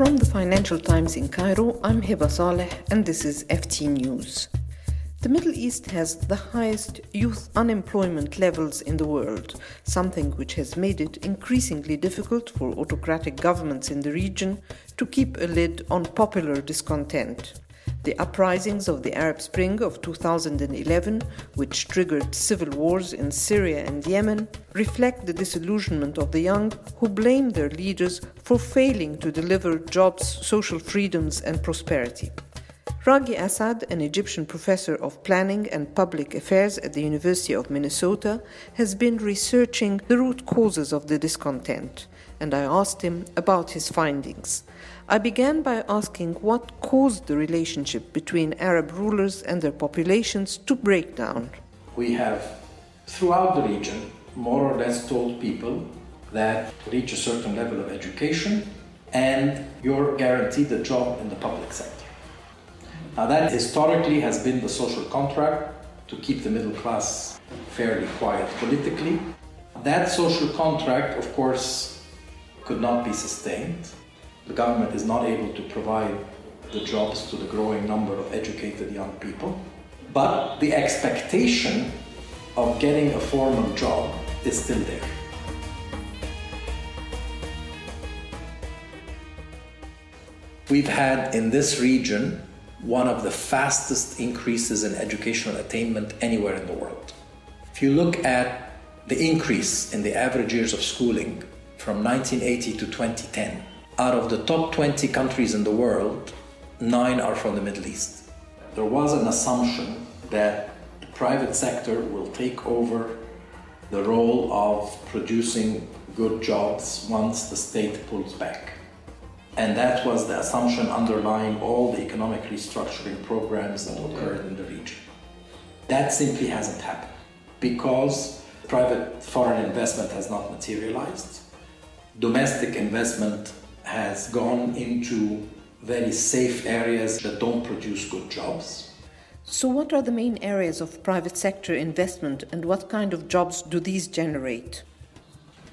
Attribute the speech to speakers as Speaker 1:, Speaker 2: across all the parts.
Speaker 1: From the Financial Times in Cairo, I'm Heba Saleh, and this is FT News. The Middle East has the highest youth unemployment levels in the world, something which has made it increasingly difficult for autocratic governments in the region to keep a lid on popular discontent. The uprisings of the Arab Spring of 2011, which triggered civil wars in Syria and Yemen, reflect the disillusionment of the young who blame their leaders for failing to deliver jobs, social freedoms, and prosperity. Ragui Assaad, an Egyptian professor of planning and public affairs at the University of Minnesota, has been researching the root causes of the discontent, and I asked him about his findings. I began by asking what caused the relationship between Arab rulers and their populations to break down.
Speaker 2: We have, throughout the region, more or less told people that to reach a certain level of education and you're guaranteed a job in the public sector. Now, that historically has been the social contract to keep the middle class fairly quiet politically. That social contract, of course, could not be sustained. The government is not able to provide the jobs to the growing number of educated young people. But the expectation of getting a formal job is still there. We've had in this region one of the fastest increases in educational attainment anywhere in the world. If you look at the increase in the average years of schooling from 1980 to 2010, out of the top 20 countries in the world, nine are from the Middle East. There was an assumption that the private sector will take over the role of producing good jobs once the state pulls back. And that was the assumption underlying all the economic restructuring programs that occurred in the region. That simply hasn't happened because private foreign investment has not materialized. Domestic investment has gone into very safe areas that don't produce good jobs.
Speaker 1: So, what are the main areas of private sector investment and what kind of jobs do these generate?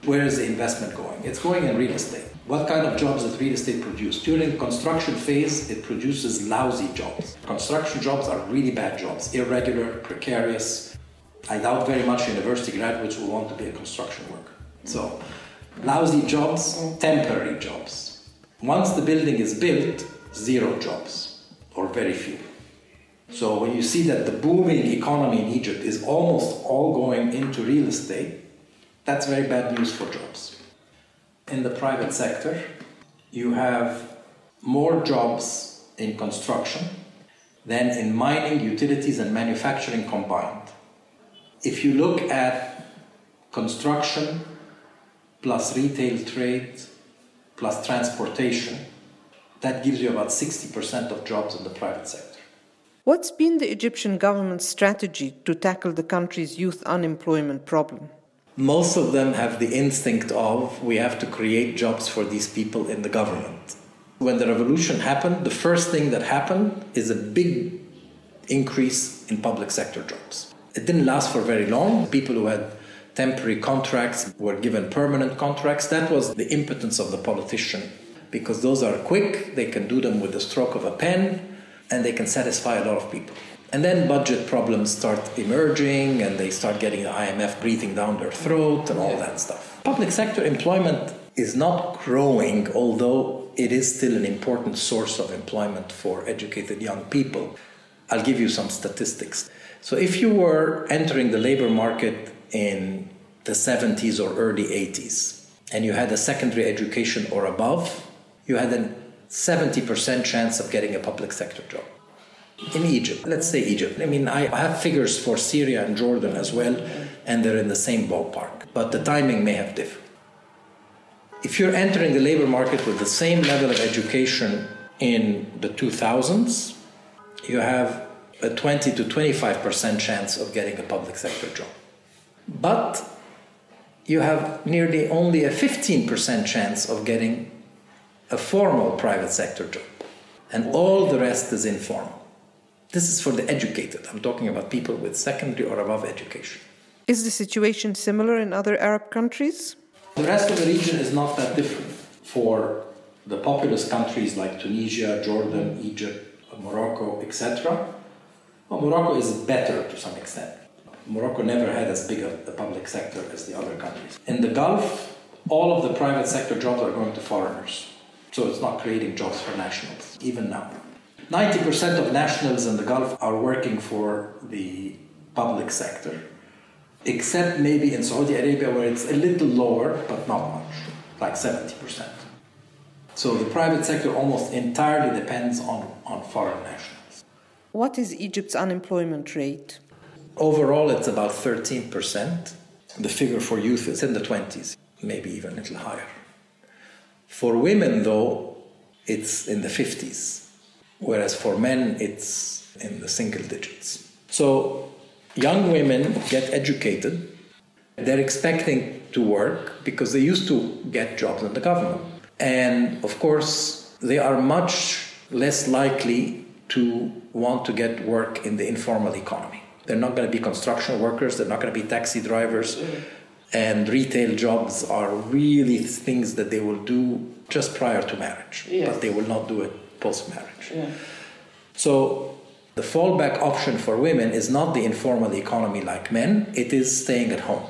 Speaker 2: Where is the investment going? It's going in real estate. What kind of jobs does real estate produce? During construction phase, it produces lousy jobs. Construction jobs are really bad jobs, irregular, precarious. I doubt very much university graduates will want to be a construction worker. So, lousy jobs, temporary jobs. Once the building is built, zero jobs, or very few. So, when you see that the booming economy in Egypt is almost all going into real estate, that's very bad news for jobs. In the private sector, you have more jobs in construction than in mining, utilities, and manufacturing combined. If you look at construction plus retail trade plus transportation, that gives you about 60% of jobs in the private sector.
Speaker 1: What's been the Egyptian government's strategy to tackle the country's youth unemployment problem?
Speaker 2: Most of them have the instinct of we have to create jobs for these people in the government. When the revolution happened, the first thing that happened is a big increase in public sector jobs. It didn't last for very long. People who had temporary contracts were given permanent contracts. That was the impotence of the politician because those are quick, they can do them with the stroke of a pen, and they can satisfy a lot of people. And then budget problems start emerging and they start getting the IMF breathing down their throat and all that stuff. Public sector employment is not growing, although it is still an important source of employment for educated young people. I'll give you some statistics. So, if you were entering the labor market in the 70s or early 80s and you had a secondary education or above, you had a 70% chance of getting a public sector job in Egypt. Let's say Egypt. I mean, I have figures for Syria and Jordan as well, and they're in the same ballpark, but the timing may have differed. If you're entering the labor market with the same level of education in the 2000s, you have a 20 to 25% chance of getting a public sector job. But you have nearly only a 15% chance of getting a formal private sector job. And all the rest is informal. This is for the educated. I'm talking about people with secondary or above education.
Speaker 1: Is the situation similar in other Arab countries?
Speaker 2: The rest of the region is not that different. For the populous countries like Tunisia, Jordan, Egypt, Morocco, etc. Well, Morocco is better to some extent. Morocco never had as big a, a public sector as the other countries. In the Gulf, all of the private sector jobs are going to foreigners. So it's not creating jobs for nationals, even now. 90% of nationals in the Gulf are working for the public sector, except maybe in Saudi Arabia where it's a little lower, but not much, like 70%. So the private sector almost entirely depends on, on foreign nationals.
Speaker 1: What is Egypt's unemployment rate?
Speaker 2: Overall, it's about 13%. The figure for youth is in the 20s, maybe even a little higher. For women, though, it's in the 50s, whereas for men, it's in the single digits. So young women get educated. They're expecting to work because they used to get jobs in the government. And of course, they are much less likely to want to get work in the informal economy. They're not going to be construction workers, they're not going to be taxi drivers. And retail jobs are really things that they will do just prior to marriage, yes. but they will not do it post marriage. Yeah. So the fallback option for women is not the informal economy like men, it is staying at home.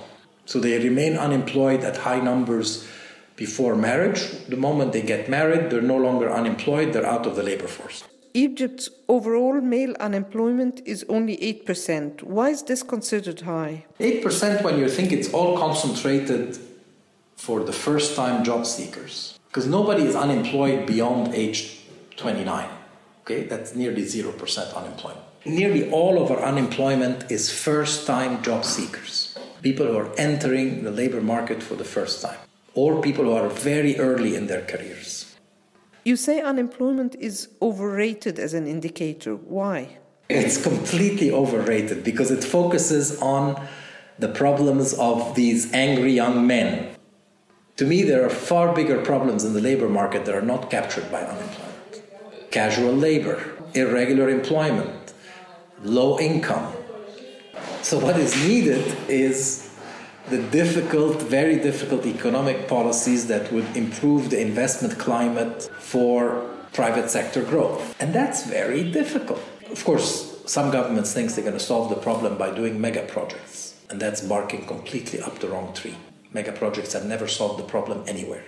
Speaker 2: So they remain unemployed at high numbers before marriage. The moment they get married, they're no longer unemployed, they're out of the labor force.
Speaker 1: Egypt's overall male unemployment is only 8%. Why is this considered high?
Speaker 2: 8% when you think it's all concentrated for the first time job seekers. Because nobody is unemployed beyond age 29. Okay, that's nearly 0% unemployment. Nearly all of our unemployment is first time job seekers, people who are entering the labor market for the first time, or people who are very early in their careers.
Speaker 1: You say unemployment is overrated as an indicator. Why?
Speaker 2: It's completely overrated because it focuses on the problems of these angry young men. To me, there are far bigger problems in the labor market that are not captured by unemployment casual labor, irregular employment, low income. So, what is needed is the difficult, very difficult economic policies that would improve the investment climate for private sector growth. And that's very difficult. Of course, some governments think they're going to solve the problem by doing mega projects, and that's barking completely up the wrong tree. Mega projects have never solved the problem anywhere.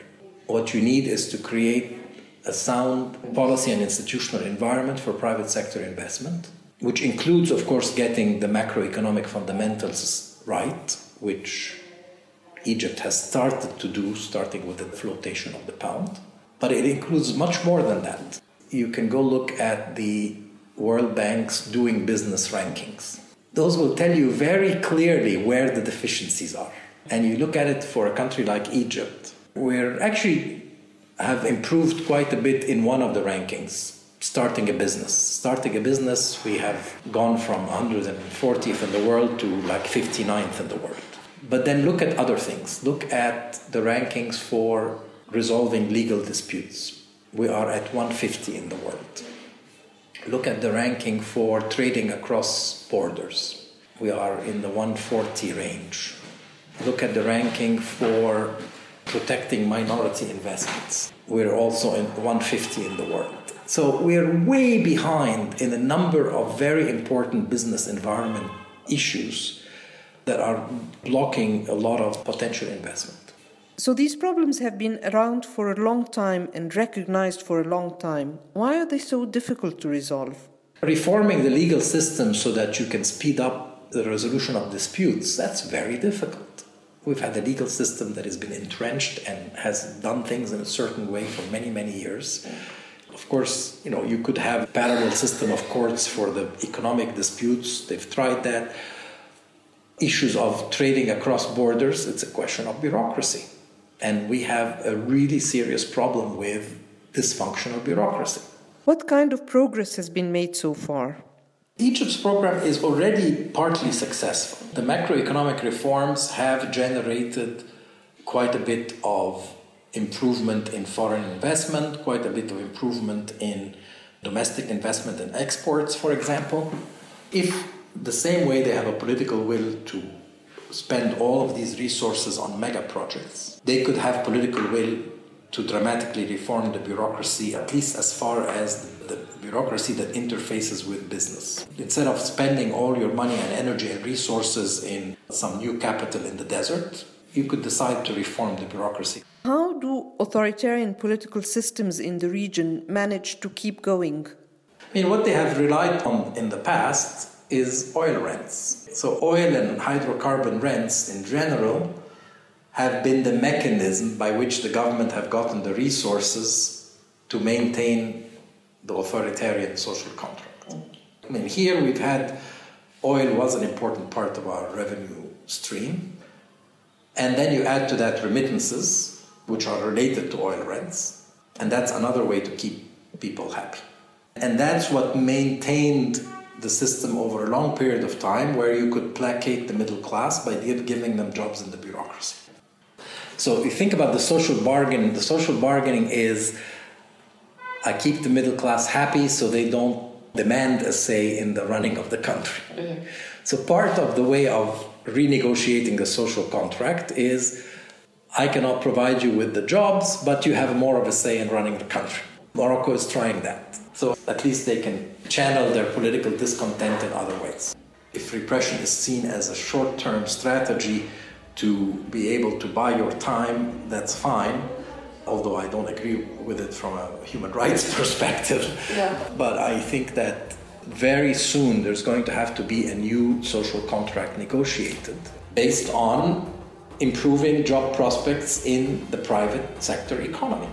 Speaker 2: What you need is to create a sound policy and institutional environment for private sector investment, which includes, of course, getting the macroeconomic fundamentals right which Egypt has started to do, starting with the flotation of the pound. But it includes much more than that. You can go look at the World Bank's doing business rankings. Those will tell you very clearly where the deficiencies are. And you look at it for a country like Egypt, where actually have improved quite a bit in one of the rankings starting a business. Starting a business, we have gone from 140th in the world to like 59th in the world. But then look at other things. Look at the rankings for resolving legal disputes. We are at 150 in the world. Look at the ranking for trading across borders. We are in the 140 range. Look at the ranking for protecting minority investments. We're also in 150 in the world. So we're way behind in a number of very important business environment issues that are blocking a lot of potential investment.
Speaker 1: So these problems have been around for a long time and recognized for a long time. Why are they so difficult to resolve?
Speaker 2: Reforming the legal system so that you can speed up the resolution of disputes, that's very difficult. We've had a legal system that has been entrenched and has done things in a certain way for many, many years. Of course, you know, you could have a parallel system of courts for the economic disputes. They've tried that issues of trading across borders, it's a question of bureaucracy. And we have a really serious problem with dysfunctional bureaucracy.
Speaker 1: What kind of progress has been made so far?
Speaker 2: Egypt's program is already partly successful. The macroeconomic reforms have generated quite a bit of improvement in foreign investment, quite a bit of improvement in domestic investment and exports, for example. If the same way they have a political will to spend all of these resources on mega projects, they could have political will to dramatically reform the bureaucracy, at least as far as the bureaucracy that interfaces with business. Instead of spending all your money and energy and resources in some new capital in the desert, you could decide to reform the bureaucracy.
Speaker 1: How do authoritarian political systems in the region manage to keep going?
Speaker 2: I mean, what they have relied on in the past is oil rents. So, oil and hydrocarbon rents in general have been the mechanism by which the government have gotten the resources to maintain the authoritarian social contract. I mean, here we've had oil was an important part of our revenue stream. And then you add to that remittances, which are related to oil rents. And that's another way to keep people happy. And that's what maintained the system over a long period of time where you could placate the middle class by giving them jobs in the bureaucracy. So if you think about the social bargain, the social bargaining is I keep the middle class happy so they don't demand a say in the running of the country. Mm-hmm. So part of the way of renegotiating the social contract is I cannot provide you with the jobs, but you have more of a say in running the country. Morocco is trying that. So at least they can channel their political discontent in other ways. If repression is seen as a short term strategy to be able to buy your time, that's fine. Although I don't agree with it from a human rights perspective. Yeah. But I think that very soon there's going to have to be a new social contract negotiated based on improving job prospects in the private sector economy.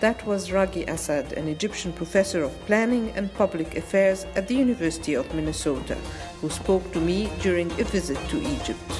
Speaker 1: That was Ragui Assaad, an Egyptian professor of planning and public affairs at the University of Minnesota, who spoke to me during a visit to Egypt.